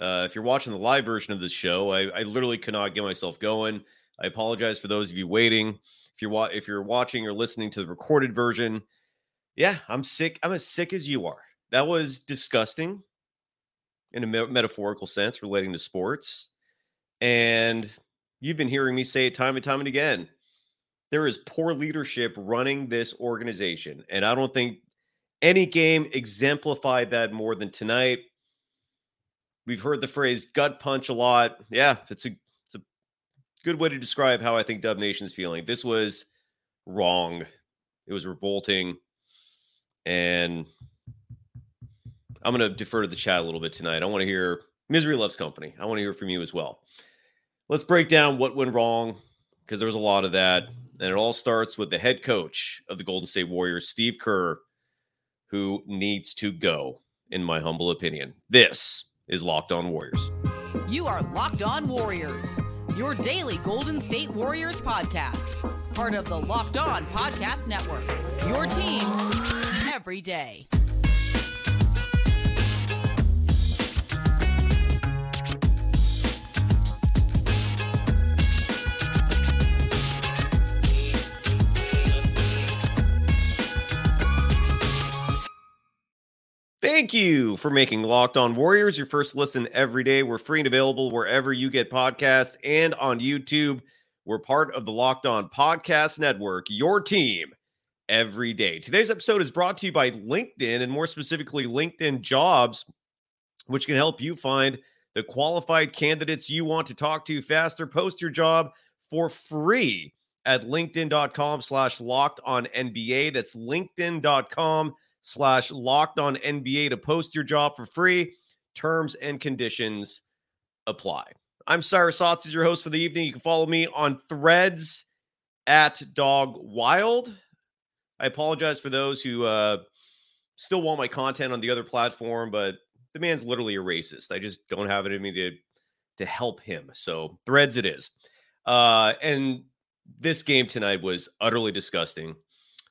Uh, if you're watching the live version of this show, I, I, literally cannot get myself going. I apologize for those of you waiting. If you're wa- if you're watching or listening to the recorded version, yeah, I'm sick. I'm as sick as you are. That was disgusting in a me- metaphorical sense relating to sports. And you've been hearing me say it time and time and again. There is poor leadership running this organization. And I don't think any game exemplified that more than tonight. We've heard the phrase gut punch a lot. Yeah, it's a it's a good way to describe how I think Dub Nation's feeling. This was wrong. It was revolting. And I'm going to defer to the chat a little bit tonight. I want to hear Misery Loves Company. I want to hear from you as well let's break down what went wrong because there was a lot of that. And it all starts with the head coach of the Golden State Warriors, Steve Kerr, who needs to go, in my humble opinion. This is Locked On Warriors. You are Locked On Warriors, your daily Golden State Warriors podcast, part of the Locked On Podcast Network. Your team every day. Thank you for making Locked On Warriors your first listen every day. We're free and available wherever you get podcasts and on YouTube. We're part of the Locked On Podcast Network, your team every day. Today's episode is brought to you by LinkedIn and more specifically LinkedIn Jobs, which can help you find the qualified candidates you want to talk to faster. Post your job for free at linkedin.com slash locked on NBA. That's linkedin.com slash locked on NBA to post your job for free. Terms and conditions apply. I'm Cyrus Saatsaz, your host for the evening. You can follow me on threads at Dog Wild. I apologize for those who uh, still want my content on the other platform, but the man's literally a racist. I just don't have it in me to to help him. So threads it is. Uh, and this game tonight was utterly disgusting.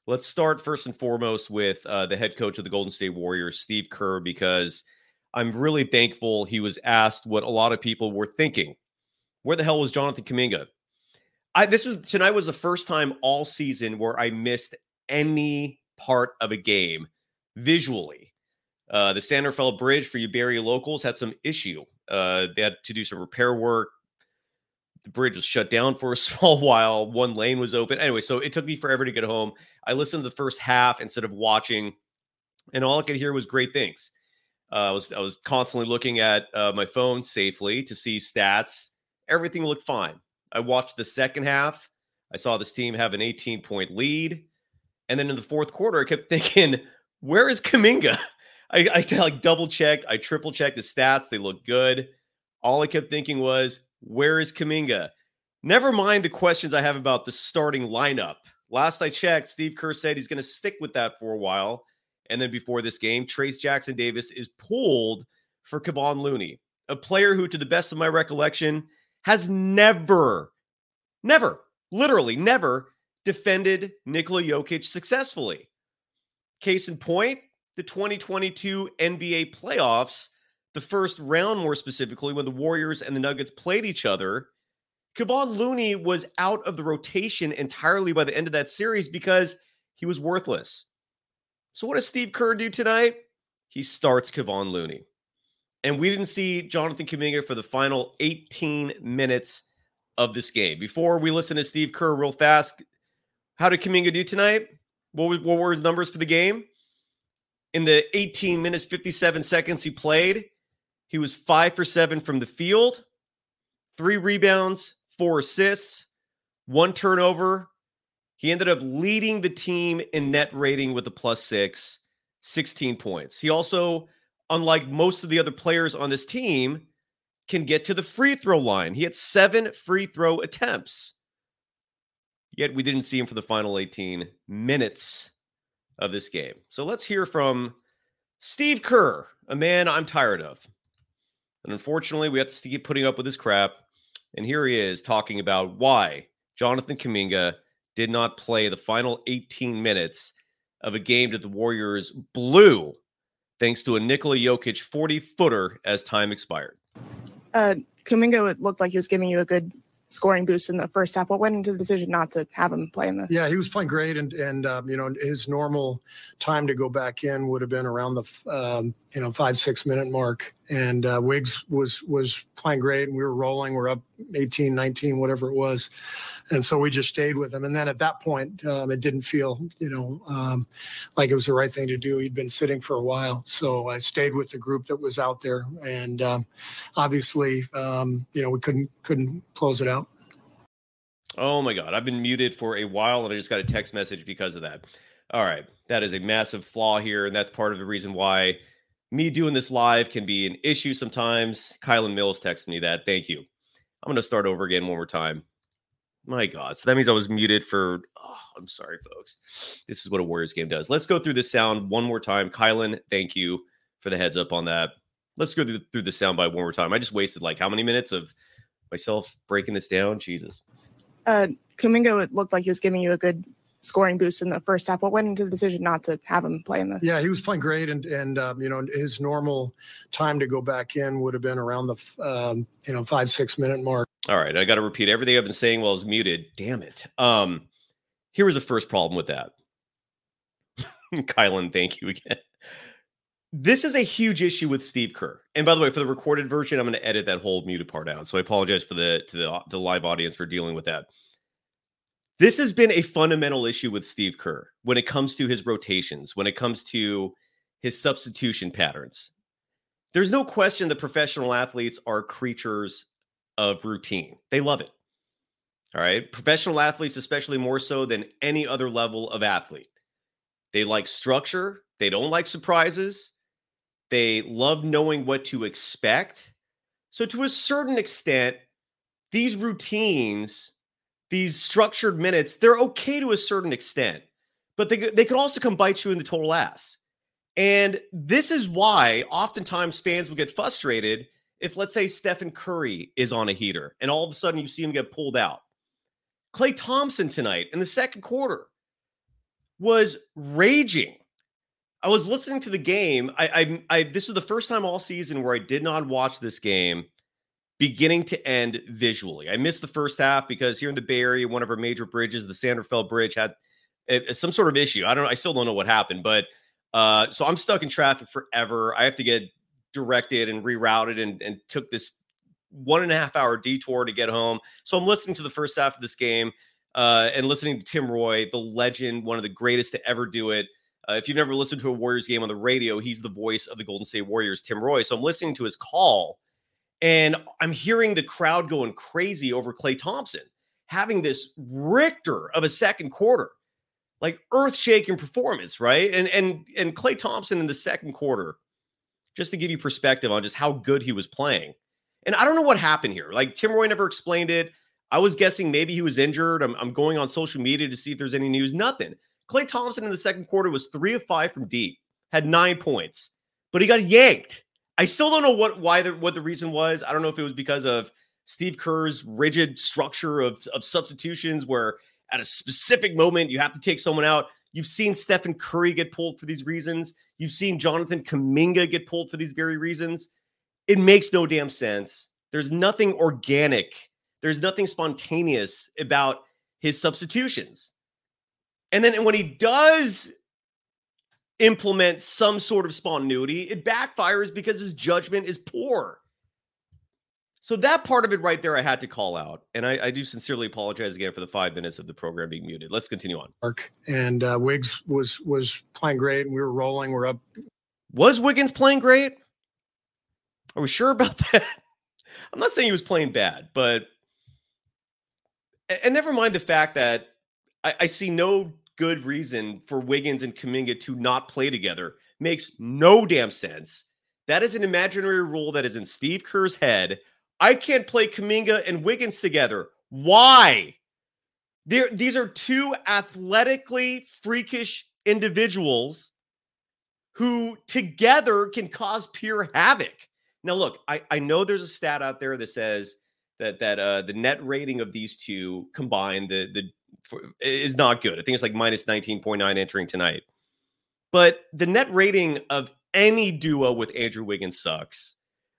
Let's start first and foremost with uh, the head coach of the Golden State Warriors, Steve Kerr, because I'm really thankful he was asked what a lot of people were thinking. Where the hell was Jonathan Kuminga? I this was tonight was the first time all season where I missed any part of a game visually. Uh, the Sanderfeld Bridge for you Barry locals had some issue. Uh, they had to do some repair work the bridge was shut down for a small while. One lane was open. Anyway, so it took me forever to get home. I listened to the first half instead of watching, and all I could hear was great things. Uh, I was I was constantly looking at uh, my phone safely to see stats. Everything looked fine. I watched the second half. I saw this team have an 18 point lead, and then in the fourth quarter, I kept thinking, "Where is Kuminga?" I, I like double checked, I triple checked the stats. They look good. All I kept thinking was, where is Kuminga? Never mind the questions I have about the starting lineup. Last I checked, Steve Kerr said he's going to stick with that for a while. And then before this game, Trayce Jackson-Davis is pulled for Kevon Looney, a player who, to the best of my recollection, has never, never, literally never defended Nikola Jokic successfully. Case in point, the 2022 NBA playoffs, the first round more specifically, when the Warriors and the Nuggets played each other. Kevon Looney was out of the rotation entirely by the end of that series because he was worthless. So, what does Steve Kerr do tonight? He starts Kevon Looney. And we didn't see Jonathan Kuminga for the final 18 minutes of this game. Before we listen to Steve Kerr real fast, how did Kuminga do tonight? What, was, what were his numbers for the game? In the 18 minutes, 57 seconds he played, he was five for seven from the field, three rebounds, four assists, one turnover. He ended up leading the team in net rating with a plus six, 16 points. He also, unlike most of the other players on this team, can get to the free throw line. He had seven free throw attempts. Yet we didn't see him for the final 18 minutes of this game. So let's hear from Steve Kerr, a man I'm tired of. And unfortunately, we have to keep putting up with this crap. And here he is talking about why Jonathan Kuminga did not play the final 18 minutes of a game that the Warriors blew thanks to a Nikola Jokic 40 footer as time expired. Uh, Kuminga looked like he was giving you a good scoring boost in the first half. What went into the decision not to have him play in the? Yeah, he was playing great, and and um, you know his normal time to go back in would have been around the um, you know five six minute mark. And uh, Wiggs was was playing great, and we were rolling. We're up 18, 19, whatever it was, and so we just stayed with him. And then at that point, um, it didn't feel you know um, like it was the right thing to do. He'd been sitting for a while, so I stayed with the group that was out there, and um, obviously, um, you know, we couldn't couldn't close it out. Oh my God. I've been muted for a while and I just got a text message because of that. All right. That is a massive flaw here. And that's part of the reason why me doing this live can be an issue sometimes. Kylan Mills texted me that. Thank you. I'm going to start over again one more time. My God. So that means I was muted for. Oh, I'm sorry, folks. This is what a Warriors game does. Let's go through the sound one more time. Kylan, thank you for the heads up on that. Let's go through, through the sound by one more time. I just wasted like how many minutes of myself breaking this down? Jesus uh, Kuminga looked like he was giving you a good scoring boost in the first half. What went into the decision not to have him play in the? Yeah, he was playing great, and and um, you know his normal time to go back in would have been around the um, you know five six minute mark. All right, I got to repeat everything I've been saying while I was muted. Damn it. Um, here was the first problem with that. Kylan, thank you again. This is a huge issue with Steve Kerr. And by the way, for the recorded version, I'm going to edit that whole muted part out. So I apologize for the to the, the live audience for dealing with that. This has been a fundamental issue with Steve Kerr when it comes to his rotations, when it comes to his substitution patterns. There's no question that professional athletes are creatures of routine. They love it. All right. Professional athletes, especially more so than any other level of athlete, they like structure. They don't like surprises. They love knowing what to expect. So, to a certain extent, these routines, these structured minutes, they're okay to a certain extent, but they, they can also come bite you in the total ass. And this is why oftentimes fans will get frustrated if, let's say, Stephen Curry is on a heater and all of a sudden you see him get pulled out. Klay Thompson tonight in the second quarter was raging I was listening to the game. I, I, I, this was the first time all season where I did not watch this game beginning to end visually. I missed the first half because here in the Bay Area, one of our major bridges, the Sanderfeld Bridge, had a, some sort of issue. I don't. I still don't know what happened, but uh, so I'm stuck in traffic forever. I have to get directed and rerouted and, and took this one and a half hour detour to get home. So I'm listening to the first half of this game uh, and listening to Tim Roye, the legend, one of the greatest to ever do it uh, if you've never listened to a Warriors game on the radio, he's the voice of the Golden State Warriors, Tim Roye. So I'm listening to his call and I'm hearing the crowd going crazy over Klay Thompson having this Richter of a second quarter, like earth-shaking performance, right? And and and Klay Thompson in the second quarter, just to give you perspective on just how good he was playing. And I don't know what happened here. Like Tim Roye never explained it. I was guessing maybe he was injured. I'm, I'm going on social media to see if there's any news. Nothing. Klay Thompson in the second quarter was three of five from deep, had nine points, but he got yanked. I still don't know what why the what the reason was. I don't know if it was because of Steve Kerr's rigid structure of, of substitutions where at a specific moment you have to take someone out. You've seen Stephen Curry get pulled for these reasons. You've seen Jonathan Kuminga get pulled for these very reasons. It makes no damn sense. There's nothing organic, there's nothing spontaneous about his substitutions. And then when he does implement some sort of spontaneity, it backfires because his judgment is poor. So that part of it right there, I had to call out, and I, I, do sincerely apologize again for the five minutes of the program being muted. Let's continue on. And uh, Wiggs was was playing great, and we were rolling. We're up. Was Wiggins playing great? Are we sure about that? I'm not saying he was playing bad, but and never mind the fact that I, I see no good reason for Wiggins and Kuminga to not play together. Makes no damn sense. That is an imaginary rule that is in Steve Kerr's head. I can't play Kuminga and Wiggins together. Why? There, these are two athletically freakish individuals who together can cause pure havoc. Now, look, I, I know there's a stat out there that says that that uh, the net rating of these two combined, the the for, is not good. I think it's like minus 19.9 entering tonight. But the net rating of any duo with Andrew Wiggins sucks.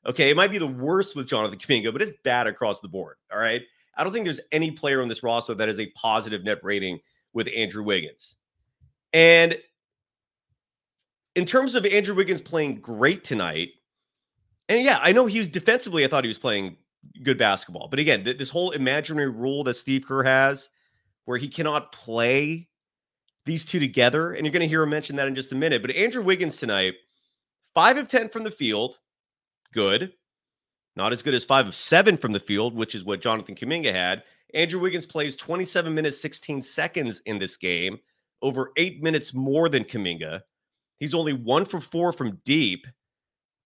Okay, it might be the worst with Jonathan Kuminga, but it's bad across the board. All right. I don't think there's any player on this roster that has a positive net rating with Andrew Wiggins. And in terms of Andrew Wiggins playing great tonight, and yeah, I know he was defensively, I thought he was playing good basketball. But again, th- this whole imaginary rule that Steve Kerr has where he cannot play these two together. And you're going to hear him mention that in just a minute. But Andrew Wiggins tonight, five of 10 from the field, good. Not as good as five of seven from the field, which is what Jonathan Kuminga had. Andrew Wiggins plays 27 minutes, 16 seconds in this game, over eight minutes more than Kuminga. He's only one for four from deep.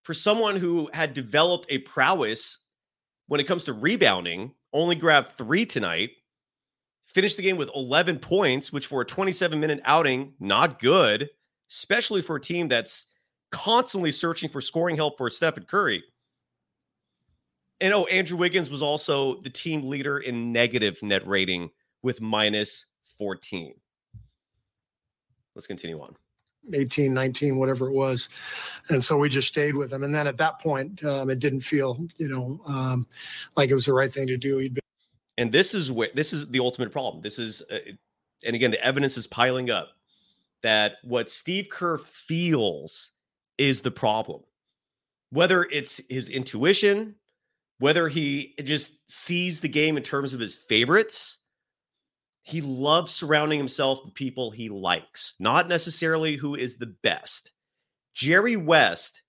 For someone who had developed a prowess when it comes to rebounding, only grabbed three tonight finished the game with 11 points, which for a 27 minute outing, not good, especially for a team that's constantly searching for scoring help for Stephen Curry. And oh, Andrew Wiggins was also the team leader in negative net rating with minus 14. Let's continue on. 18, 19, whatever it was. And so we just stayed with him. And then at that point, um, it didn't feel, you know, um, like it was the right thing to do. He'd been and this is where this is the ultimate problem. This is, uh, and again, the evidence is piling up that what Steve Kerr feels is the problem. Whether it's his intuition, whether he just sees the game in terms of his favorites, he loves surrounding himself with people he likes, not necessarily who is the best. Jerry West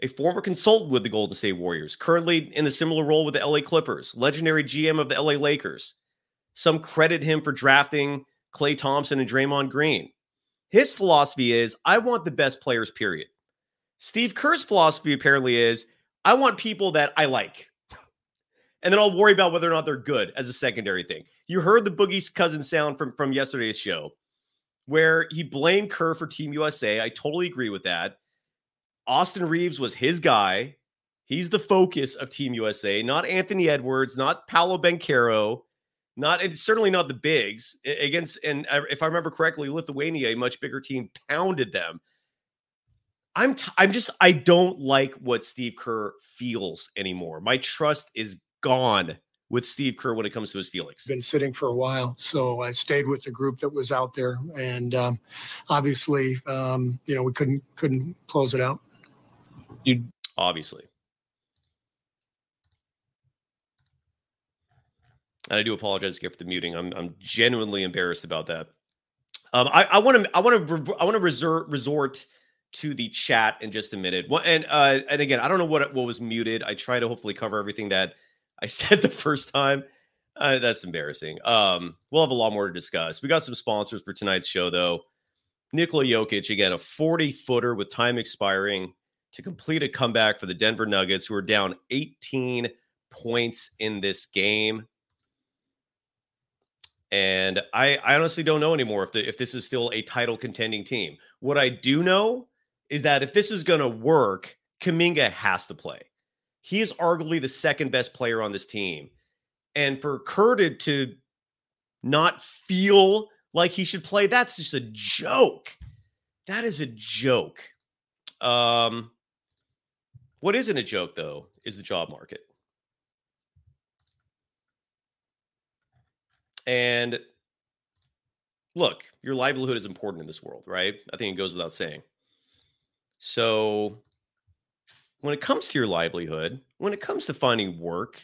a former consultant with the Golden State Warriors, currently in a similar role with the LA Clippers, legendary GM of the LA Lakers. Some credit him for drafting Klay Thompson and Draymond Green. His philosophy is I want the best players, period. Steve Kerr's philosophy apparently is I want people that I like. And then I'll worry about whether or not they're good as a secondary thing. You heard the Boogie's cousin sound from, from yesterday's show where he blamed Kerr for Team USA. I totally agree with that. Austin Reaves was his guy. He's the focus of Team USA, not Anthony Edwards, not Paolo Banchero, not and certainly not the bigs against. And if I remember correctly, Lithuania, a much bigger team, pounded them. I'm t- I'm just I don't like what Steve Kerr feels anymore. My trust is gone with Steve Kerr when it comes to his feelings. Been sitting for a while, so I stayed with the group that was out there, and um, obviously, um, you know, we couldn't couldn't close it out. You obviously. And I do apologize again for the muting. I'm I'm genuinely embarrassed about that. Um, I want to I want to I want to resort resort to the chat in just a minute. And uh, and again, I don't know what what was muted. I try to hopefully cover everything that I said the first time. Uh, that's embarrassing. Um, we'll have a lot more to discuss. We got some sponsors for tonight's show, though. Nikola Jokic again, a 40 footer with time expiring to complete a comeback for the Denver Nuggets, who are down 18 points in this game. And I, I honestly don't know anymore if the, if this is still a title contending team. What I do know is that if this is going to work, Kuminga has to play. He is arguably the second best player on this team. And for Curtis to not feel like he should play, that's just a joke. That is a joke. Um, what isn't a joke though is the job market. And look, your livelihood is important in this world, right? I think it goes without saying. So, when it comes to your livelihood, when it comes to finding work,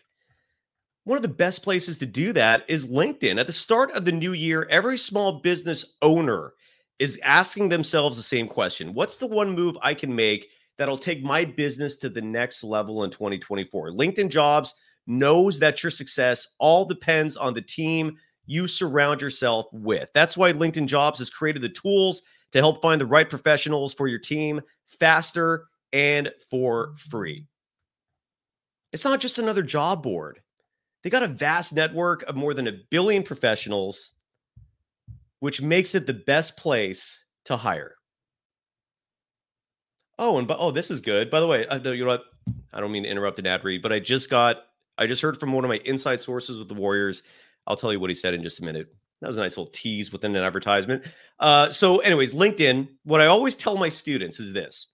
one of the best places to do that is LinkedIn. At the start of the new year, every small business owner is asking themselves the same question What's the one move I can make that'll take my business to the next level in 2024? LinkedIn Jobs knows that your success all depends on the team you surround yourself with. That's why LinkedIn Jobs has created the tools to help find the right professionals for your team faster and for free. It's not just another job board. They got a vast network of more than a billion professionals, which makes it the best place to hire. Oh, and but oh, this is good. By the way, I, you know what? I don't mean to interrupt an ad read, but I just got, I just heard from one of my inside sources with the Warriors. I'll tell you what he said in just a minute. That was a nice little tease within an advertisement. Uh, so, anyways, LinkedIn. What I always tell my students is this,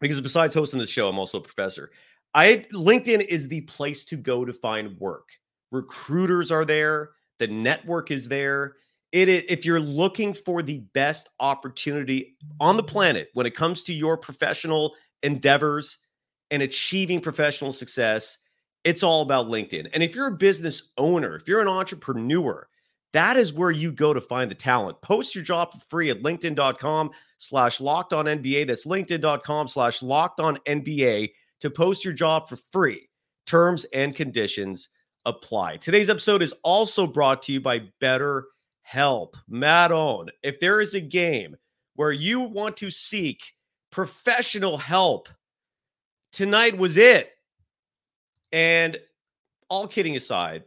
because besides hosting the show, I'm also a professor. I LinkedIn is the place to go to find work. Recruiters are there. The network is there. It is, if you're looking for the best opportunity on the planet when it comes to your professional endeavors and achieving professional success, it's all about LinkedIn. And if you're a business owner, if you're an entrepreneur, that is where you go to find the talent. Post your job for free at linkedin.com slash locked on NBA. That's linkedin.com slash locked on NBA to post your job for free. Terms and conditions apply. Today's episode is also brought to you by Better Help. Matt On, if there is a game where you want to seek professional help, tonight was it. And all kidding aside,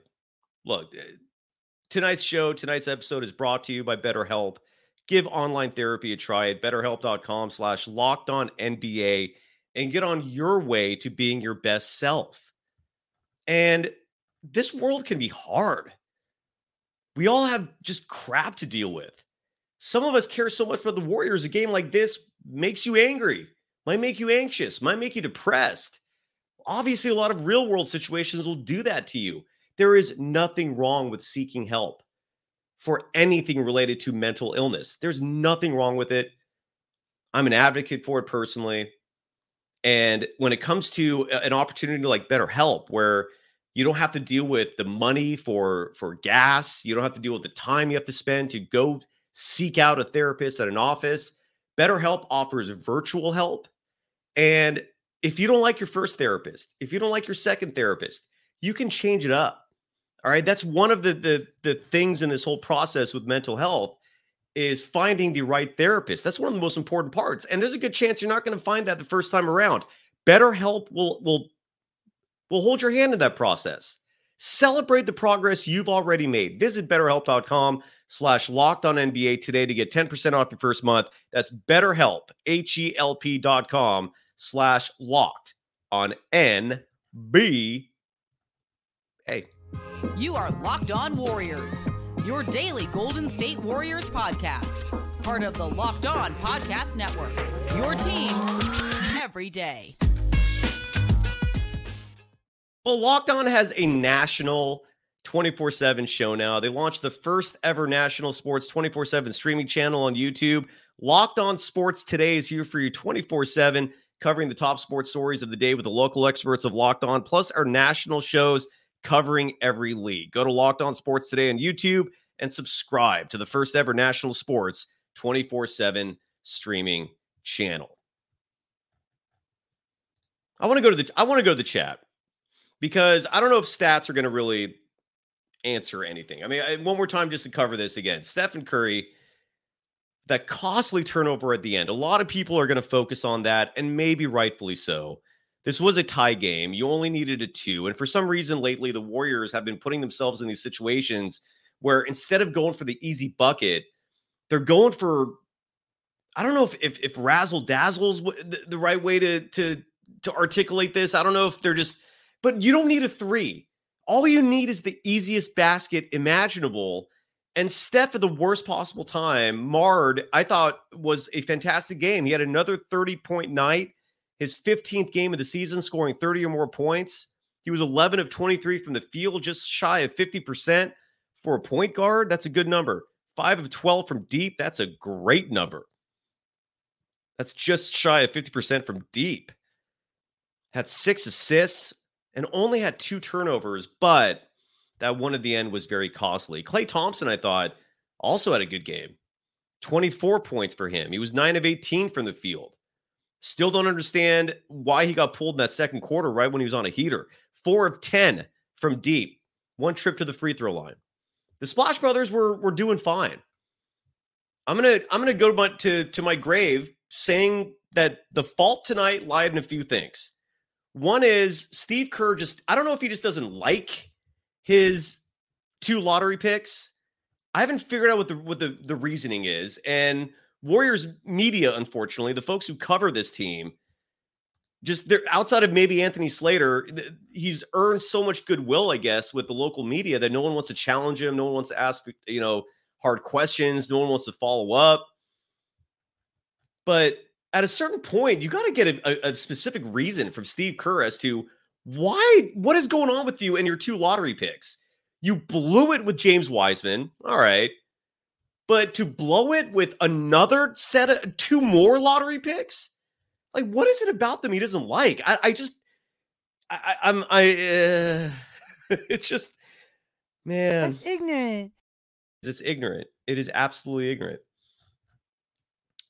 look, eh, tonight's show, tonight's episode is brought to you by BetterHelp. Give online therapy a try at betterhelp.com slash locked on NBA and get on your way to being your best self. And this world can be hard. We all have just crap to deal with. Some of us care so much about the Warriors. A game like this makes you angry, might make you anxious, might make you depressed. Obviously, a lot of real world situations will do that to you. There is nothing wrong with seeking help for anything related to mental illness. There's nothing wrong with it. I'm an advocate for it personally. And when it comes to an opportunity like BetterHelp, where you don't have to deal with the money for for gas, you don't have to deal with the time you have to spend to go seek out a therapist at an office. BetterHelp offers virtual help. And if you don't like your first therapist, if you don't like your second therapist, you can change it up. All right, that's one of the the the things in this whole process with mental health is finding the right therapist. That's one of the most important parts. And there's a good chance you're not going to find that the first time around. BetterHelp will will will hold your hand in that process. Celebrate the progress you've already made. Visit betterhelp.com slash locked on NBA today to get 10% off your first month. That's betterhelp, H-E-L-P dot com slash locked on NBA. Hey. You are Locked On Warriors your daily Golden State Warriors podcast. Part of the Locked On Podcast Network. Your team every day. Well, Locked On has a national 24 7 show now. They launched the first ever national sports 24 7 streaming channel on YouTube. Locked On Sports Today is here for you 24 7, covering the top sports stories of the day with the local experts of Locked On, plus our national shows covering every league. Go to Locked On Sports today on YouTube and subscribe to the first ever national sports 24 7 streaming channel. I want to go to the I want to go to the chat because I don't know if stats are going to really answer anything. I mean, I, one more time just to cover this again. Stephen Curry, that costly turnover at the end. A lot of people are going to focus on that, and maybe rightfully so. This was a tie game. You only needed a two. And for some reason lately, the Warriors have been putting themselves in these situations where instead of going for the easy bucket, they're going for I don't know if if, if razzle dazzle's the, the right way to to to articulate this. I don't know if they're just, but you don't need a three. All you need is the easiest basket imaginable. And Steph at the worst possible time, marred, I thought was a fantastic game. He had another 30 point night, his 15th game of the season, scoring 30 or more points. He was 11 of 23 from the field, just shy of 50% for a point guard. That's a good number. Five of 12 from deep. That's a great number. That's just shy of 50% from deep. Had six assists and only had two turnovers, but that one at the end was very costly. Klay Thompson, I thought, also had a good game. 24 points for him. He was 9 of 18 from the field. Still don't understand why he got pulled in that second quarter right when he was on a heater. 4 of 10 from deep. One trip to the free throw line. The Splash Brothers were were doing fine. I'm to I'm to go to my, to to my grave saying that the fault tonight lied in a few things. One is Steve Kerr just I don't know if he just doesn't like his two lottery picks. I haven't figured out what the what the, the reasoning is. And Warriors media, unfortunately, the folks who cover this team, just they're outside of maybe Anthony Slater, he's earned so much goodwill, I guess, with the local media that no one wants to challenge him, no one wants to ask, you know, hard questions, no one wants to follow up. But at a certain point, you got to get a, a, specific reason from Steve Kerr as to why, what is going on with you and your two lottery picks? You blew it with James Wiseman. All right. But to blow it with another set of two more lottery picks? Like, what is it about them he doesn't like? I, I just, I, I'm, I, uh, it's just, man. That's ignorant. It's ignorant. It is absolutely ignorant.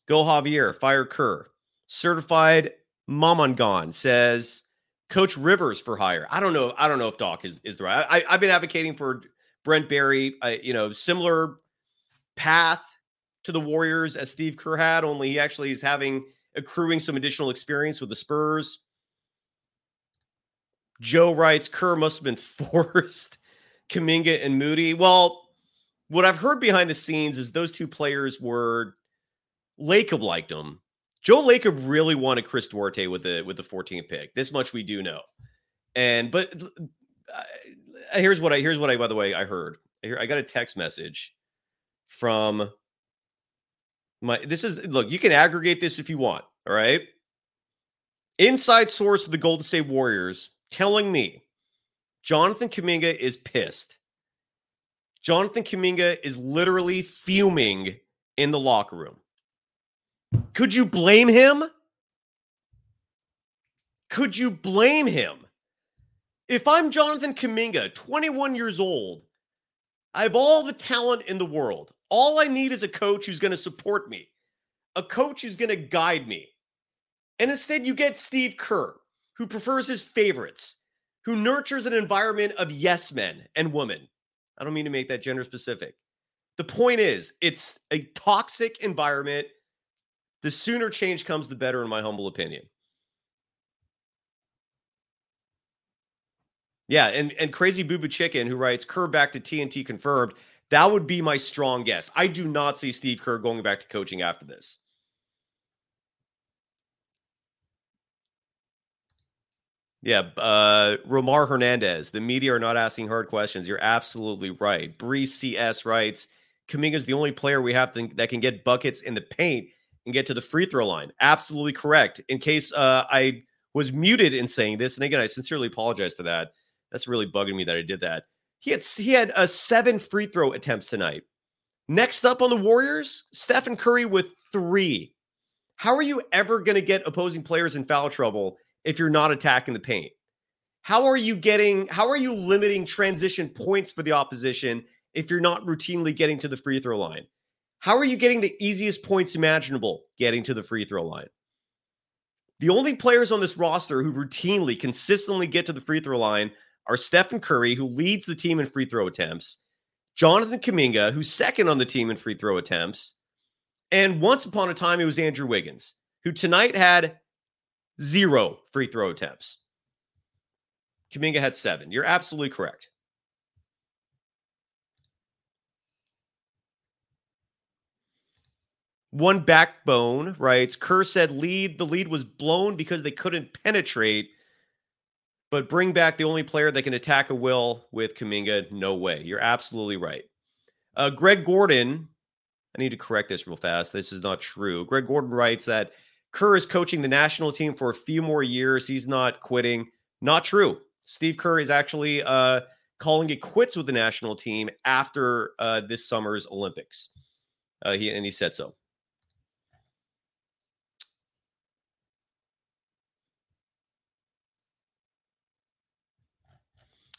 Go Javier, fire Kerr. Certified Mamangon says Coach Rivers for hire. I don't know. I don't know if Doc is is the right. I, I've been advocating for Brent Barry. I, uh, you know, similar path to the Warriors as Steve Kerr had. Only he actually is having accruing some additional experience with the Spurs. Joe writes Kerr must have been forced. Kuminga and Moody. Well, what I've heard behind the scenes is those two players were Lacob liked him. Joe Lacob really wanted Chris Duarte with the with the 14th pick. This much we do know. And but uh, here's what I here's what I by the way I heard. I, hear, I got a text message from my this is look, you can aggregate this if you want, all right? Inside source of the Golden State Warriors telling me Jonathan Kuminga is pissed. Jonathan Kuminga is literally fuming in the locker room. Could you blame him? Could you blame him? If I'm Jonathan Kuminga, 21 years old, I have all the talent in the world. All I need is a coach who's going to support me, a coach who's going to guide me. And instead, you get Steve Kerr, who prefers his favorites, who nurtures an environment of yes men and women. I don't mean to make that gender specific. The point is, it's a toxic environment the sooner change comes, the better, in my humble opinion. Yeah, and and crazy boo boo chicken who writes Kerr back to TNT confirmed. That would be my strong guess. I do not see Steve Kerr going back to coaching after this. Yeah, uh, Romar Hernandez. The media are not asking hard questions. You're absolutely right. Breeze CS writes, Kuminga's the only player we have to, that can get buckets in the paint and get to the free throw line. Absolutely correct. In case uh, I was muted in saying this, and again, I sincerely apologize for that. That's really bugging me that I did that. He had he had a uh, seven free throw attempts tonight. Next up on the Warriors, Stephen Curry with three. How are you ever going to get opposing players in foul trouble if you're not attacking the paint? How are you getting? How are you limiting transition points for the opposition if you're not routinely getting to the free throw line? How are you getting the easiest points imaginable getting to the free throw line? The only players on this roster who routinely, consistently get to the free throw line are Stephen Curry, who leads the team in free throw attempts, Jonathan Kuminga, who's second on the team in free throw attempts, and once upon a time it was Andrew Wiggins, who tonight had zero free throw attempts. Kuminga had seven. You're absolutely correct. One backbone writes Kerr said lead the lead was blown because they couldn't penetrate, but bring back the only player that can attack a will with Kuminga. No way. You're absolutely right. Uh, Greg Gordon, I need to correct this real fast. This is not true. Greg Gordon writes that Kerr is coaching the national team for a few more years. He's not quitting. Not true. Steve Kerr is actually uh, calling it quits with the national team after uh, this summer's Olympics. Uh, he and he said so.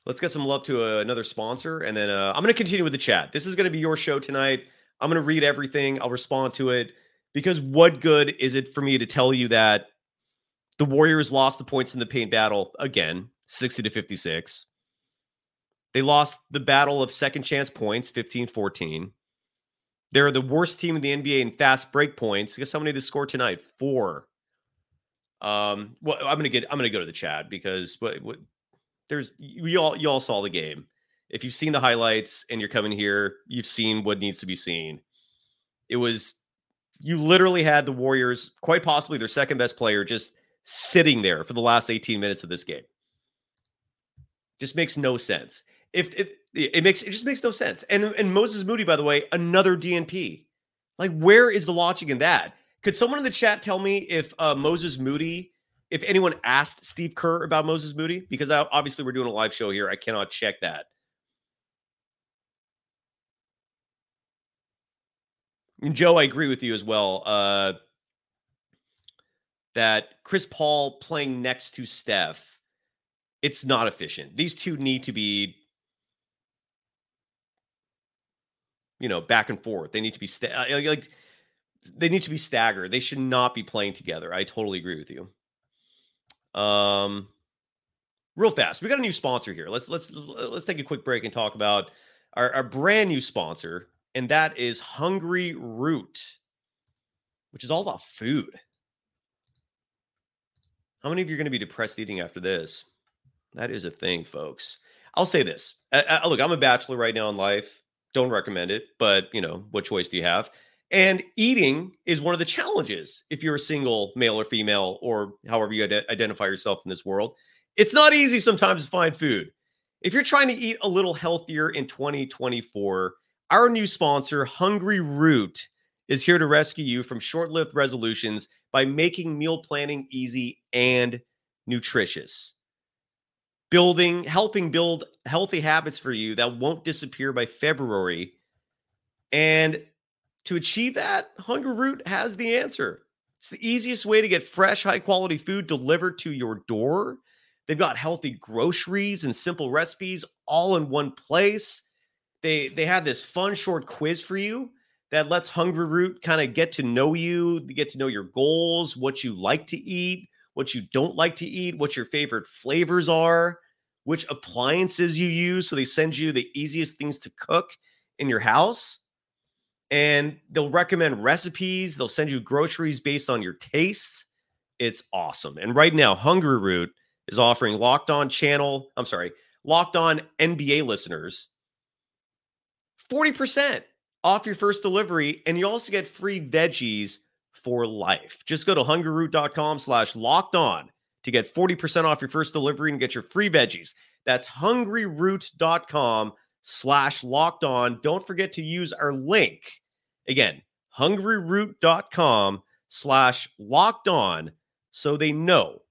Let's get some love to uh, another sponsor, and then uh, I'm going to continue with the chat. This is going to be your show tonight. I'm going to read everything. I'll respond to it because what good is it for me to tell you that the Warriors lost the points in the paint battle again, 60 to 56. They lost the battle of second chance points, 15 14. They're the worst team in the NBA in fast break points. Guess how many they scored tonight? Four. Um, well, I'm gonna get I'm gonna go to the chat because what, what there's you all you all saw the game. If you've seen the highlights and you're coming here, you've seen what needs to be seen. It was you literally had the Warriors, quite possibly their second best player, just sitting there for the last 18 minutes of this game. Just makes no sense. If it, it makes it just makes no sense. And and Moses Moody, by the way, another DNP. Like, where is the logic in that? Could someone in the chat tell me if uh, Moses Moody, if anyone asked Steve Kerr about Moses Moody? Because obviously we're doing a live show here. I cannot check that. And Joe, I agree with you as well. Uh, that Chris Paul playing next to Steph, it's not efficient. These two need to be, you know, back and forth. They need to be uh, like they need to be staggered. They should not be playing together. I totally agree with you. Um, real fast, we got a new sponsor here. Let's let's let's take a quick break and talk about our, our brand new sponsor and that is Hungryroot, which is all about food. How many of you are going to be depressed eating after this? That is a thing, folks. I'll say this. I, I, look, I'm a bachelor right now in life. Don't recommend it, but you know, what choice do you have? And eating is one of the challenges if you're a single male or female, or however you ad- identify yourself in this world. It's not easy sometimes to find food. If you're trying to eat a little healthier in 2024, our new sponsor, Hungryroot, is here to rescue you from short lived resolutions by making meal planning easy and nutritious. Building, helping build healthy habits for you that won't disappear by February. And to achieve that, Hungryroot has the answer. It's the easiest way to get fresh, high quality food delivered to your door. They've got healthy groceries and simple recipes all in one place they they have this fun short quiz for you that lets Hungryroot kind of get to know you, get to know your goals, what you like to eat, what you don't like to eat, what your favorite flavors are, which appliances you use. So they send you the easiest things to cook in your house. And they'll recommend recipes. They'll send you groceries based on your tastes. It's awesome. And right now, Hungryroot is offering Locked On channel, I'm sorry, Locked On NBA listeners 40% off your first delivery, and you also get free veggies for life. Just go to hungryroot.com slash locked on to get 40% off your first delivery and get your free veggies. That's hungryroot.com slash locked on. Don't forget to use our link. Again, hungryroot.com slash locked on so they know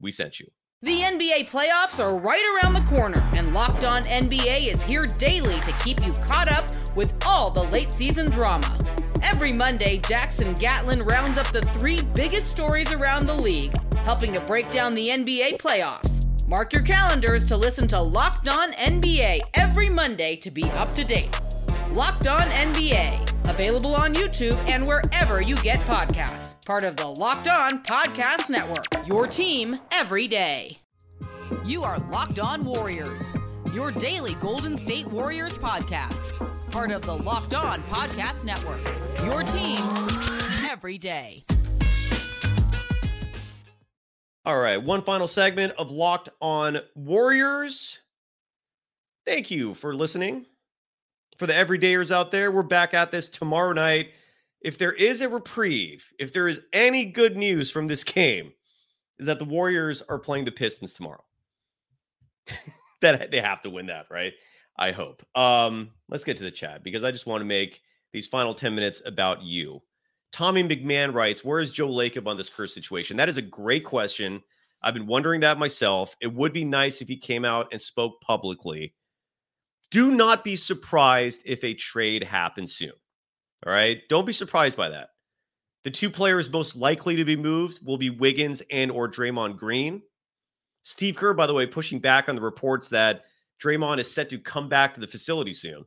we sent you. The NBA playoffs are right around the corner, and Locked On NBA is here daily to keep you caught up with all the late season drama. Every Monday, Jackson Gatlin rounds up the three biggest stories around the league, helping to break down the NBA playoffs. Mark your calendars to listen to Locked On NBA every Monday to be up to date. Locked On NBA, available on YouTube and wherever you get podcasts part of the Locked On Podcast Network. Your team every day. You are Locked On Warriors, your daily Golden State Warriors podcast. Part of the Locked On Podcast Network. Your team every day. All right, one final segment of Locked On Warriors. Thank you for listening. For the everydayers out there, we're back at this tomorrow night if there is a reprieve, if there is any good news from this game, is that the Warriors are playing the Pistons tomorrow. that they have to win that, right? I hope. Um, let's get to the chat because I just want to make these final 10 minutes about you. Tommy McMahon writes, Where is Joe Lacob on this curse situation? That is a great question. I've been wondering that myself. It would be nice if he came out and spoke publicly. Do not be surprised if a trade happens soon. All right. Don't be surprised by that. The two players most likely to be moved will be Wiggins and or Draymond Green. Steve Kerr, by the way, pushing back on the reports that Draymond is set to come back to the facility soon.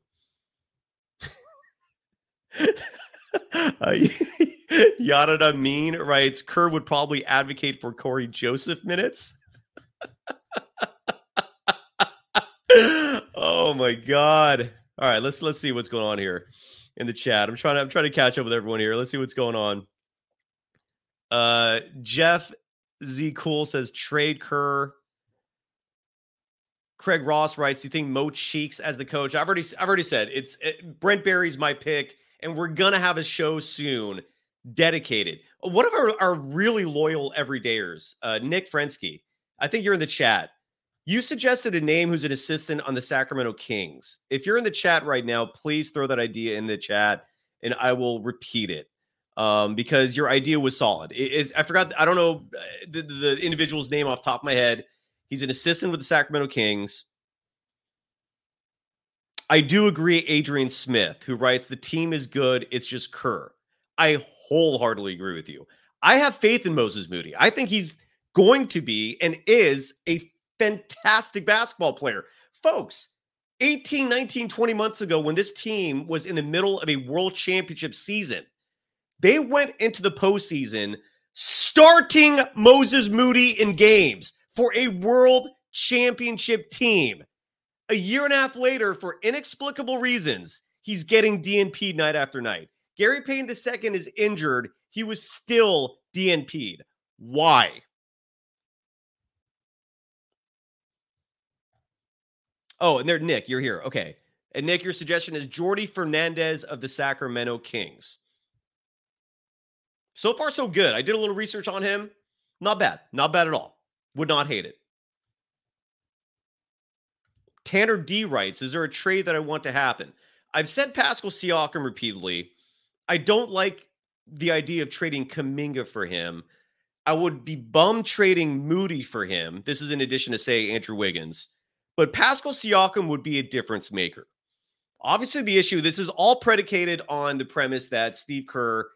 uh, Yada Mean writes Kerr would probably advocate for Cory Joseph minutes. oh my god. All right, let's let's see what's going on here in the chat. I'm trying to I'm trying to catch up with everyone here. Let's see what's going on. Uh Jeff Z Cool says trade Kerr. Craig Ross writes, "Do you think Mo Cheeks as the coach?" I've already I've already said it's it, Brent Barry's my pick, and we're gonna have a show soon dedicated. One of our, our really loyal everydayers, uh, Nick Frensky. I think you're in the chat. You suggested a name who's an assistant on the Sacramento Kings. If you're in the chat right now, please throw that idea in the chat, and I will repeat it um, because your idea was solid. It is I forgot? I don't know uh, the, the individual's name off top of my head. He's an assistant with the Sacramento Kings. I do agree, Adrian Smith, who writes, The team is good. It's just Kerr. I wholeheartedly agree with you. I have faith in Moses Moody. I think he's going to be and is a fantastic basketball player. Folks, 18, 19, 20 months ago, when this team was in the middle of a world championship season, they went into the postseason starting Moses Moody in games for a world championship team. A year and a half later, for inexplicable reasons, he's getting DNP night after night. Gary Payton II is injured. He was still DNP'd. Why? Oh, and there, Nick, you're here. Okay. And Nick, your suggestion is Jordi Fernandez of the Sacramento Kings. So far, so good. I did a little research on him. Not bad. Not bad at all. Would not hate it. Tanner D writes Is there a trade that I want to happen? I've said Pascal Siakam repeatedly. I don't like the idea of trading Kuminga for him. I would be bum trading Moody for him. This is in addition to, say, Andrew Wiggins. But Pascal Siakam would be a difference maker. Obviously, the issue, this is all predicated on the premise that Steve Kerr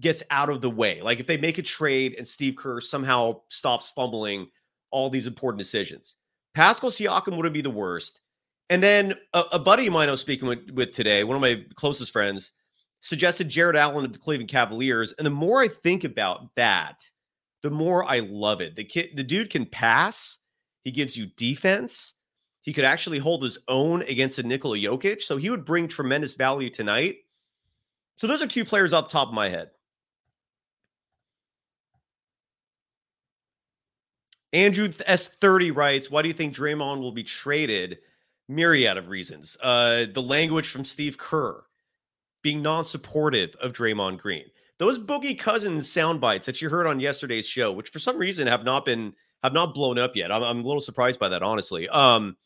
gets out of the way. Like if they make a trade and Steve Kerr somehow stops fumbling all these important decisions. Pascal Siakam wouldn't be the worst. And then a, a buddy of mine I was speaking with, with today, one of my closest friends, suggested Jarrett Allen of the Cleveland Cavaliers. And the more I think about that, the more I love it. The kid, the dude can pass. He gives you defense. He could actually hold his own against a Nikola Jokic. So he would bring tremendous value tonight. So those are two players off the top of my head. Andrew S30 writes, Why do you think Draymond will be traded? Myriad of reasons. Uh, the language from Steve Kerr being non supportive of Draymond Green. Those Boogie Cousins sound bites that you heard on yesterday's show, which for some reason have not been have not blown up yet. I'm, I'm a little surprised by that, honestly. Um,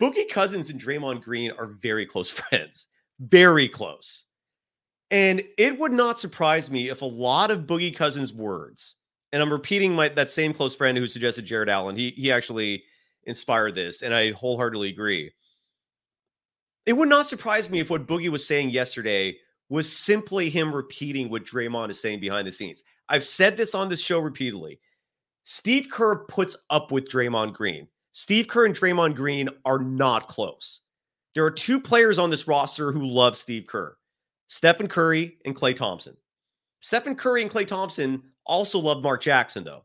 Boogie Cousins and Draymond Green are very close friends, very close. And it would not surprise me if a lot of Boogie Cousins' words and I'm repeating my that same close friend who suggested Jarrett Allen. He he actually inspired this, and I wholeheartedly agree. It would not surprise me if what Boogie was saying yesterday was simply him repeating what Draymond is saying behind the scenes. I've said this on this show repeatedly. Steve Kerr puts up with Draymond Green. Steve Kerr and Draymond Green are not close. There are two players on this roster who love Steve Kerr Stephen Curry and Klay Thompson. Stephen Curry and Klay Thompson also love Mark Jackson, though.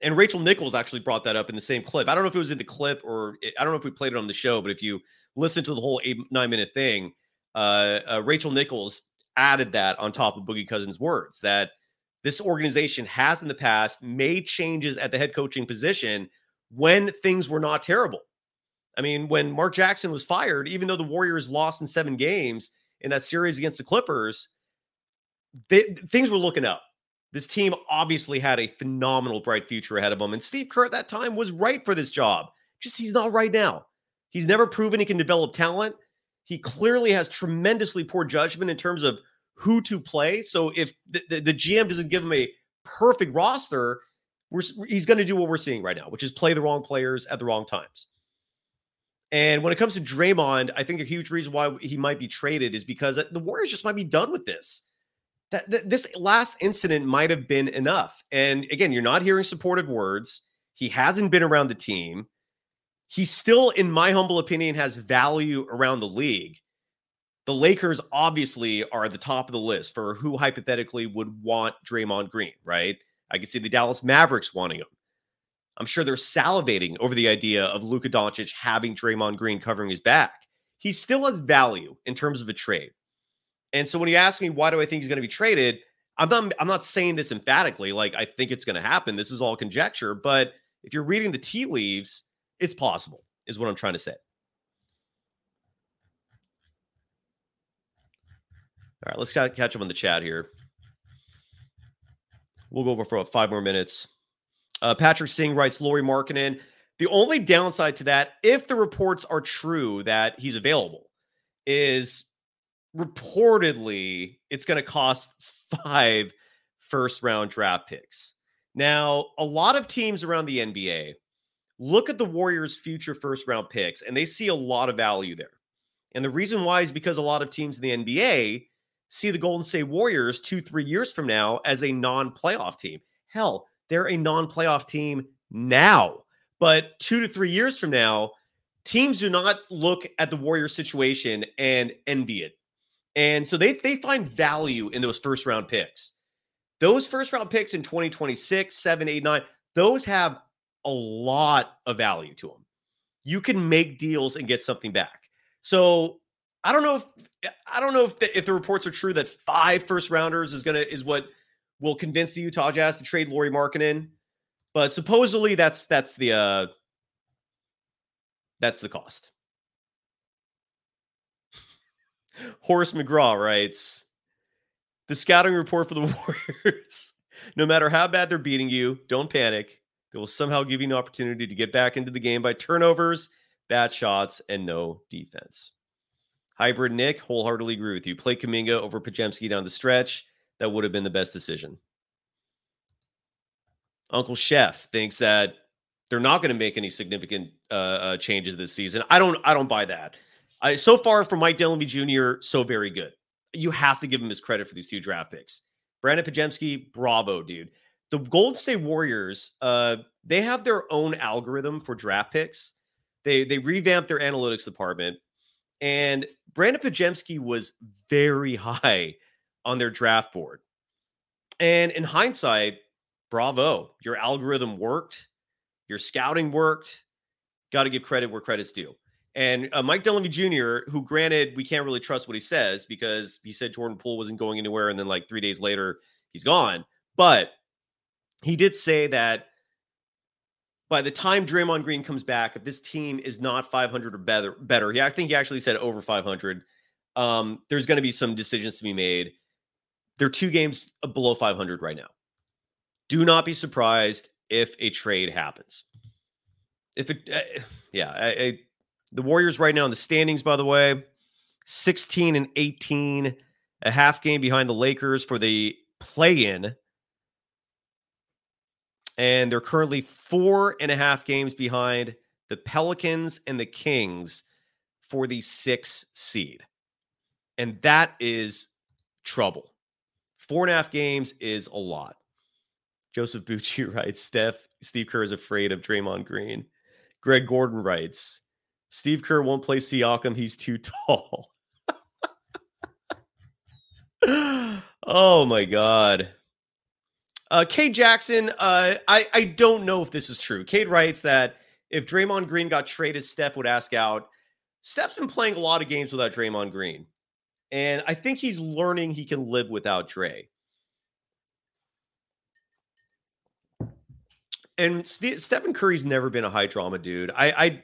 And Rachel Nichols actually brought that up in the same clip. I don't know if it was in the clip or I don't know if we played it on the show, but if you listen to the whole eight, nine minute thing, uh, uh, Rachel Nichols added that on top of Boogie Cousins' words that this organization has in the past made changes at the head coaching position when things were not terrible. I mean, when Mark Jackson was fired, even though the Warriors lost in seven games in that series against the Clippers, they, things were looking up. This team obviously had a phenomenal bright future ahead of them. And Steve Kerr at that time was right for this job. Just he's not right now. He's never proven he can develop talent. He clearly has tremendously poor judgment in terms of who to play. So if the, the, the GM doesn't give him a perfect roster, we're, he's going to do what we're seeing right now, which is play the wrong players at the wrong times. And when it comes to Draymond, I think a huge reason why he might be traded is because uh, the Warriors just might be done with this. That, that this last incident might have been enough. And again, you're not hearing supportive words. He hasn't been around the team. He still, in my humble opinion, has value around the league. The Lakers obviously are at the top of the list for who hypothetically would want Draymond Green, right? I could see the Dallas Mavericks wanting him. I'm sure they're salivating over the idea of Luka Doncic having Draymond Green covering his back. He still has value in terms of a trade. And so when you ask me why do I think he's going to be traded, I'm not I'm not saying this emphatically like I think it's going to happen. This is all conjecture, but if you're reading the tea leaves, it's possible. Is what I'm trying to say. All right, let's catch up on the chat here. We'll go over for five more minutes. Uh, Patrick Singh writes Lauri Markkanen. The only downside to that, if the reports are true that he's available, is reportedly it's going to cost five first round draft picks. Now, a lot of teams around the NBA look at the Warriors' future first round picks and they see a lot of value there. And the reason why is because a lot of teams in the NBA see the Golden State Warriors two, three years from now as a non playoff team. Hell, they're a non playoff team now. But two to three years from now, teams do not look at the Warriors situation and envy it. And so they, they find value in those first round picks. Those first round picks in 2026, 7, 8, 9, those have a lot of value to them. You can make deals and get something back. So I don't know if I don't know if the, if the reports are true that five first rounders is gonna is what will convince the Utah Jazz to trade Lauri Markkanen, but supposedly that's that's the uh that's the cost. Horace McGraw writes the scouting report for the Warriors. no matter how bad they're beating you, don't panic. They will somehow give you an opportunity to get back into the game by turnovers, bad shots, and no defense. Hybrid Nick, wholeheartedly agree with you. Play Kuminga over Podziemski down the stretch. That would have been the best decision. Uncle Chef thinks that they're not going to make any significant uh, uh, changes this season. I don't. I don't buy that. I, so far from Mike Dunleavy Jr., so very good. You have to give him his credit for these two draft picks. Brandon Podziemski, bravo, dude. The Golden State Warriors, uh, they have their own algorithm for draft picks. They they revamped their analytics department, and Brandon Podziemski was very high on their draft board. And in hindsight, bravo, your algorithm worked, your scouting worked. Got to give credit where credit's due. And uh, Mike Dunleavy Jr., who granted we can't really trust what he says because he said Jordan Poole wasn't going anywhere, and then like three days later he's gone. But he did say that by the time Draymond Green comes back, if this team is not 500 or better, better, yeah, I think he actually said over 500. Um, there's going to be some decisions to be made. They're two games below 500 right now. Do not be surprised if a trade happens. If it, uh, yeah, I, I, the Warriors right now in the standings, by the way, 16 and 18, a half game behind the Lakers for the play in and they're currently four and a half games behind the Pelicans and the Kings for the six seed. And that is trouble. Four and a half games is a lot. Joseph Bucci writes, Steph, Steve Kerr is afraid of Draymond Green. Greg Gordon writes, Steve Kerr won't play Siakam. He's too tall. oh my God. Uh, Cade Jackson, uh, I, I don't know if this is true. Cade writes that if Draymond Green got traded, Steph would ask out. Steph's been playing a lot of games without Draymond Green. And I think he's learning he can live without Dre. And St- Stephen Curry's never been a high drama dude. I, I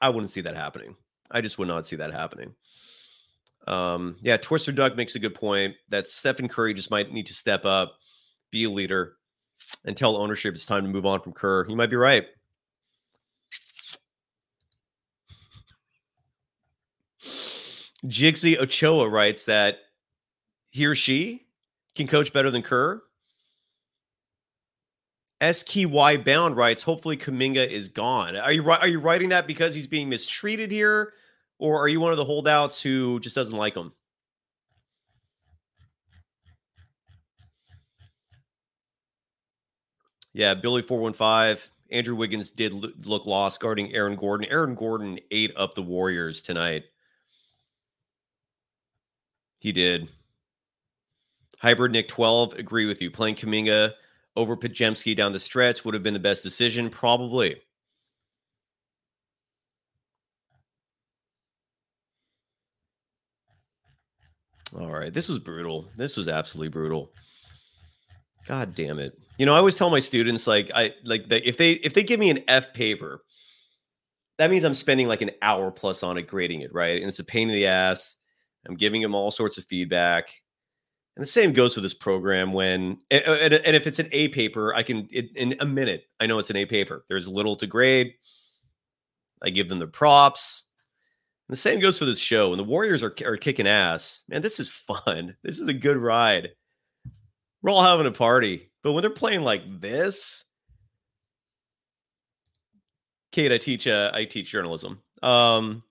I wouldn't see that happening. I just would not see that happening. Um, yeah, Twister Doug makes a good point that Stephen Curry just might need to step up be a leader, and tell ownership it's time to move on from Kerr. You might be right. Jigsy Ochoa writes that he or she can coach better than Kerr. SKY Bound writes, hopefully Kuminga is gone. Are you are you writing that because he's being mistreated here, or are you one of the holdouts who just doesn't like him? Yeah, Billy four one five. Andrew Wiggins did look lost guarding Aaron Gordon. Aaron Gordon ate up the Warriors tonight. He did. Hybrid Nick 12, agree with you. Playing Kuminga over Podziemski down the stretch would have been the best decision, probably. All right, this was brutal. This was absolutely brutal. God damn it. You know, I always tell my students like I like that if they if they give me an F paper, that means I'm spending like an hour plus on it grading it, right? And it's a pain in the ass. I'm giving them all sorts of feedback. And the same goes with this program when, and, and if it's an A paper, I can, it, in a minute, I know it's an A paper. There's little to grade. I give them the props. And the same goes for this show. When the Warriors are, are kicking ass, man, this is fun. This is a good ride. We're all having a party. But when they're playing like this, Kate, I teach, uh, I teach journalism. Um,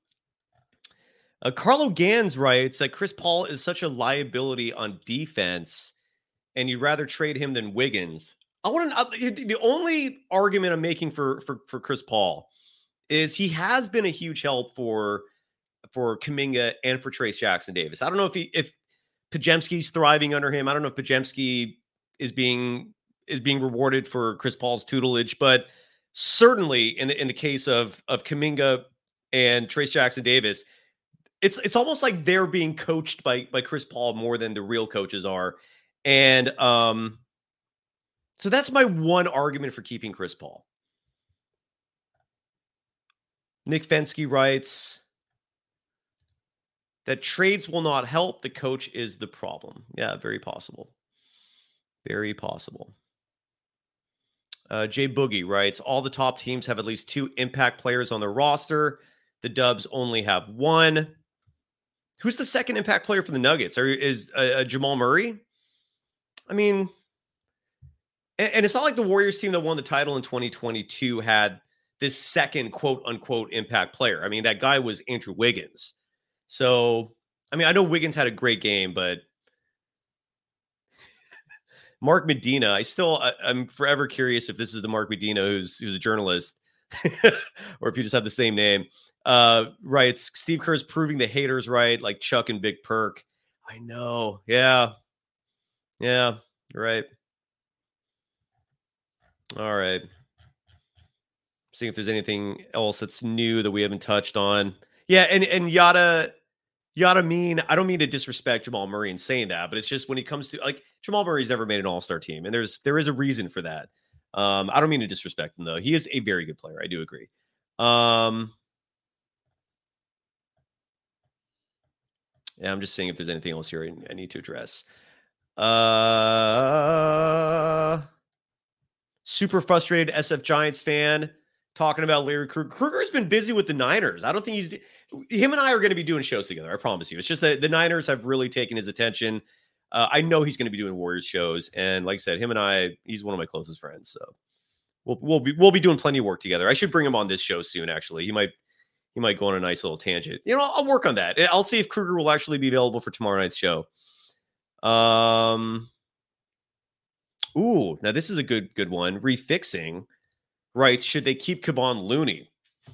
uh, Carlo Gans writes that Chris Paul is such a liability on defense, and you'd rather trade him than Wiggins. I want to. Uh, the only argument I'm making for for for Chris Paul is he has been a huge help for for Kuminga and for Trayce Jackson-Davis. I don't know if he if Podziemski's thriving under him. I don't know if Podziemski is being is being rewarded for Chris Paul's tutelage, but certainly in the in the case of of Kuminga and Trayce Jackson-Davis, it's it's almost like they're being coached by by Chris Paul more than the real coaches are. And um so that's my one argument for keeping Chris Paul. Nick Fensky writes that trades will not help. The coach is the problem. Yeah, very possible. Very possible. Uh, Jay Boogie writes All the top teams have at least two impact players on their roster. The Dubs only have one. Who's the second impact player for the Nuggets? Or is uh, uh, Jamal Murray? I mean, and, and, it's not like the Warriors team that won the title in 2022 had this second quote unquote impact player. I mean, that guy was Andrew Wiggins. So, I mean, I know Wiggins had a great game, but Mark Medina, I still, I, am forever curious if this is the Mark Medina who's who's a journalist, or if you just have the same name uh, writes Steve Kerr's proving the haters right, like Chuck and Big Perk. I know. Yeah. Yeah. Right. All right. Seeing if there's anything else that's new that we haven't touched on. Yeah, and and Yada Yada mean I don't mean to disrespect Jamal Murray in saying that, but it's just when he comes to like Jamal Murray's never made an all-star team, and there's there is a reason for that. Um, I don't mean to disrespect him though. He is a very good player. I do agree. Um, Yeah, I'm just seeing if there's anything else here I need to address. Uh, super frustrated SF Giants fan talking about Larry Krueger. Krueger's been busy with the Niners. I don't think he's him and I are going to be doing shows together. I promise you. It's just that the Niners have really taken his attention. Uh, I know he's going to be doing Warriors shows, and like I said, him and I, he's one of my closest friends. So we'll we'll be we'll be doing plenty of work together. I should bring him on this show soon. Actually, he might he might go on a nice little tangent. You know, I'll work on that. I'll see if Krueger will actually be available for tomorrow night's show. Um, ooh, now this is a good good one. Refixing writes, should they keep Kevon Looney?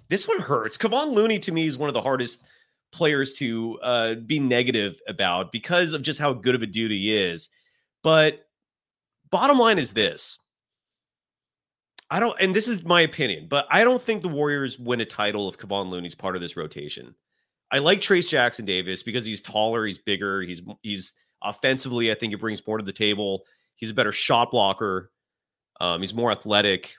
This one hurts. Kevon Looney to me is one of the hardest players to uh, be negative about because of just how good of a dude he is. But bottom line is this I don't, and this is my opinion, but I don't think the Warriors win a title if Kevon Looney's part of this rotation. I like Trayce Jackson-Davis because he's taller, he's bigger, he's he's offensively. I think he brings more to the table. He's a better shot blocker. Um, he's more athletic.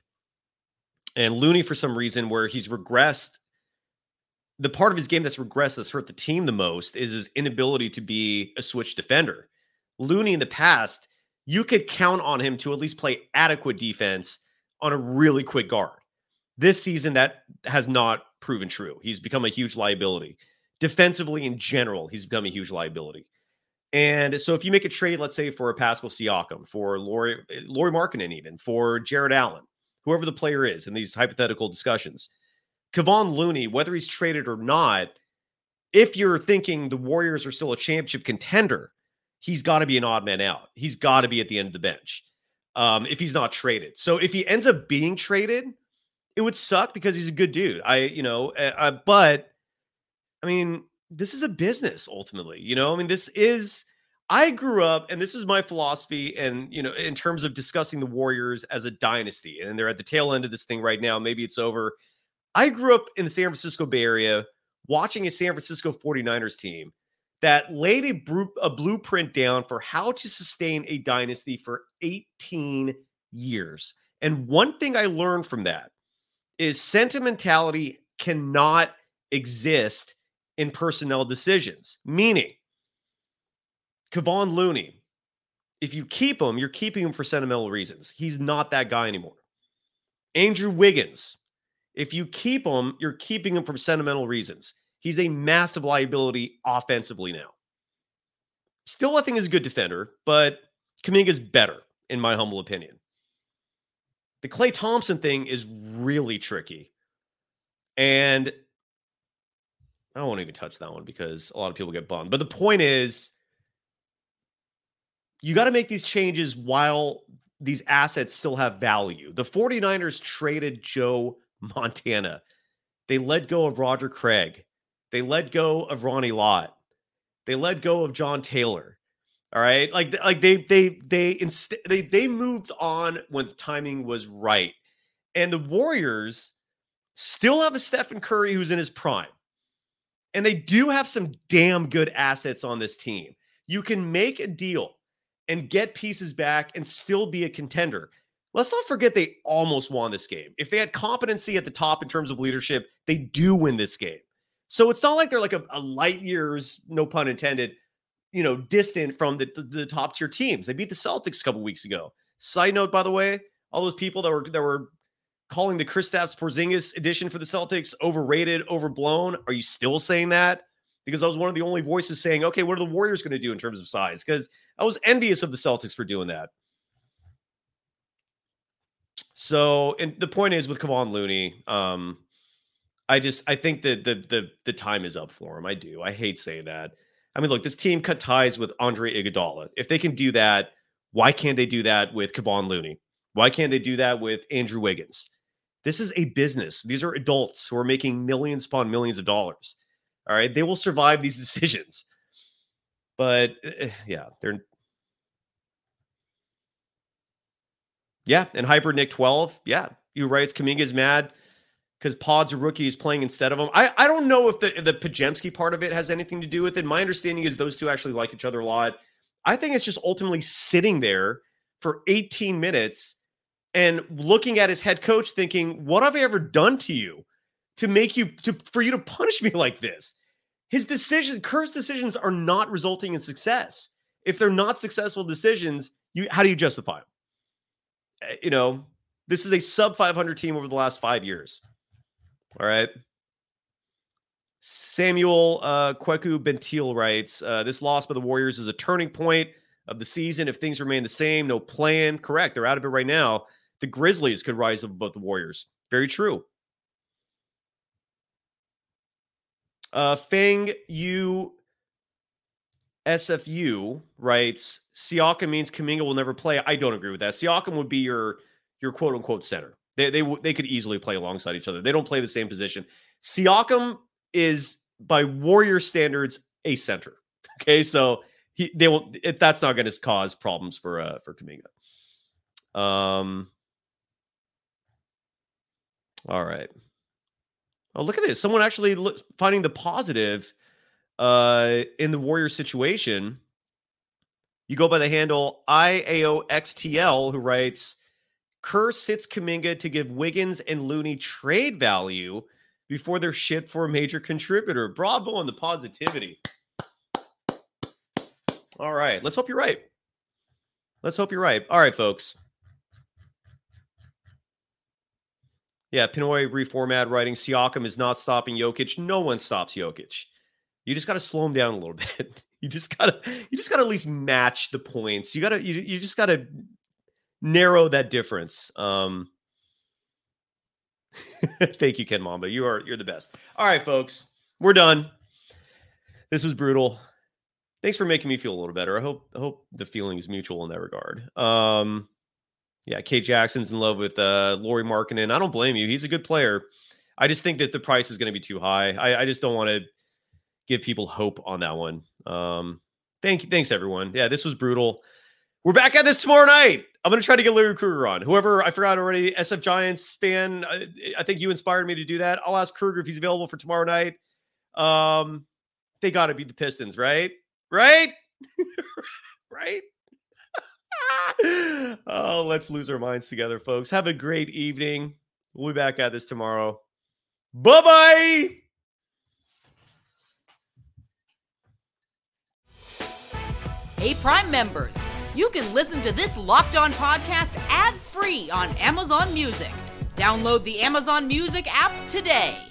And Looney, for some reason, where he's regressed, the part of his game that's regressed that's hurt the team the most is his inability to be a switch defender. Looney in the past, you could count on him to at least play adequate defense on a really quick guard. This season, that has not proven true. He's become a huge liability defensively in general, he's become a huge liability. And so if you make a trade, let's say for a Pascal Siakam, for Lauri, Lauri Markkanen, even for Jarrett Allen, whoever the player is in these hypothetical discussions, Kevon Looney, whether he's traded or not, if you're thinking the Warriors are still a championship contender, he's got to be an odd man out. He's got to be at the end of the bench um, if he's not traded. So if he ends up being traded, it would suck because he's a good dude. I, you know, uh, but I mean, this is a business ultimately. You know, I mean, this is. I grew up, and this is my philosophy, and you know, in terms of discussing the Warriors as a dynasty, and they're at the tail end of this thing right now. Maybe it's over. I grew up in the San Francisco Bay Area watching a San Francisco 49ers team that laid a, a blueprint down for how to sustain a dynasty for 18 years. And one thing I learned from that is sentimentality cannot exist in personnel decisions. Meaning, Kevon Looney, if you keep him, you're keeping him for sentimental reasons. He's not that guy anymore. Andrew Wiggins, if you keep him, you're keeping him for sentimental reasons. He's a massive liability offensively now. Still, I think is a good defender, but Kuminga's better, in my humble opinion. The Klay Thompson thing is really tricky. And I won't even touch that one because a lot of people get bummed. But the point is, you got to make these changes while these assets still have value. The 49ers traded Joe Montana. They let go of Roger Craig. They let go of Ronnie Lott. They let go of John Taylor. All right, like like they they they instead they they moved on when the timing was right, and the Warriors still have a Stephen Curry who's in his prime, and they do have some damn good assets on this team. You can make a deal and get pieces back and still be a contender. Let's not forget they almost won this game. If they had competency at the top in terms of leadership, they do win this game. So it's not like they're like a, a light years, no pun intended, you know, distant from the, the, the top tier teams. They beat the Celtics a couple weeks ago. Side note, by the way, all those people that were that were calling the Kristaps Porzingis edition for the Celtics overrated, overblown. Are you still saying that? Because I was one of the only voices saying, okay, what are the Warriors going to do in terms of size? Because I was envious of the Celtics for doing that. So, and the point is with Kevon Looney, um, I just I think that the the the time is up for him. I do. I hate saying that. I mean, look, this team cut ties with Andre Iguodala. If they can do that, why can't they do that with Kevon Looney? Why can't they do that with Andrew Wiggins? This is a business. These are adults who are making millions upon millions of dollars. All right, they will survive these decisions. But uh, yeah, they're yeah, and Hyper Nick 12. Yeah, you right. Kuminga is mad because Pod's a rookie is playing instead of him. I, I don't know if the the Podziemski part of it has anything to do with it. My understanding is those two actually like each other a lot. I think it's just ultimately sitting there for 18 minutes and looking at his head coach thinking, what have I ever done to you to make you to for you to punish me like this? His decisions, Kerr's decisions are not resulting in success. If they're not successful decisions, you how do you justify them? Eh, you know, this is a sub 500 team over the last five years. All right. Samuel uh, Kweku Bentil writes uh, This loss by the Warriors is a turning point of the season. If things remain the same, no plan. Correct. They're out of it right now. The Grizzlies could rise above the Warriors. Very true. Uh, Fang Yu SFU writes Siakam means Kuminga will never play. I don't agree with that. Siakam would be your your quote unquote center. They they they could easily play alongside each other. They don't play the same position. Siakam is by Warrior standards a center. Okay, so he they will it, that's not going to cause problems for uh for Kuminga. Um. All right. Oh, look at this! Someone actually look, finding the positive uh in the Warrior situation. You go by the handle IAOXTL, who writes, Kerr sits Kuminga to give Wiggins and Looney trade value before they're shipped for a major contributor. Bravo on the positivity. All right. Let's hope you're right. Let's hope you're right. All right, folks. Yeah, Pinoy reformat writing Siakam is not stopping Jokic. No one stops Jokic. You just got to slow him down a little bit. You just gotta, you just gotta at least match the points. You gotta, you, you just gotta narrow that difference. Um, thank you, Ken Mamba. You are, you're the best. All right, folks, we're done. This was brutal. Thanks for making me feel a little better. I hope, I hope the feeling is mutual in that regard. Um, yeah, Kate Jackson's in love with uh Lauri Markkanen. I don't blame you. He's a good player. I just think that the price is going to be too high. I, I just don't want to give people hope on that one. Um, thank you, thanks everyone. Yeah, this was brutal. We're back at this tomorrow night. I'm gonna try to get Larry Krueger on. Whoever I forgot already, SF Giants fan. I, I think you inspired me to do that. I'll ask Krueger if he's available for tomorrow night. Um, they got to beat the Pistons, right? Right? right? oh, let's lose our minds together, folks. Have a great evening. We'll be back at this tomorrow. Bye bye. Hey, Prime members, you can listen to this locked on podcast ad free on Amazon Music. Download the Amazon Music app today.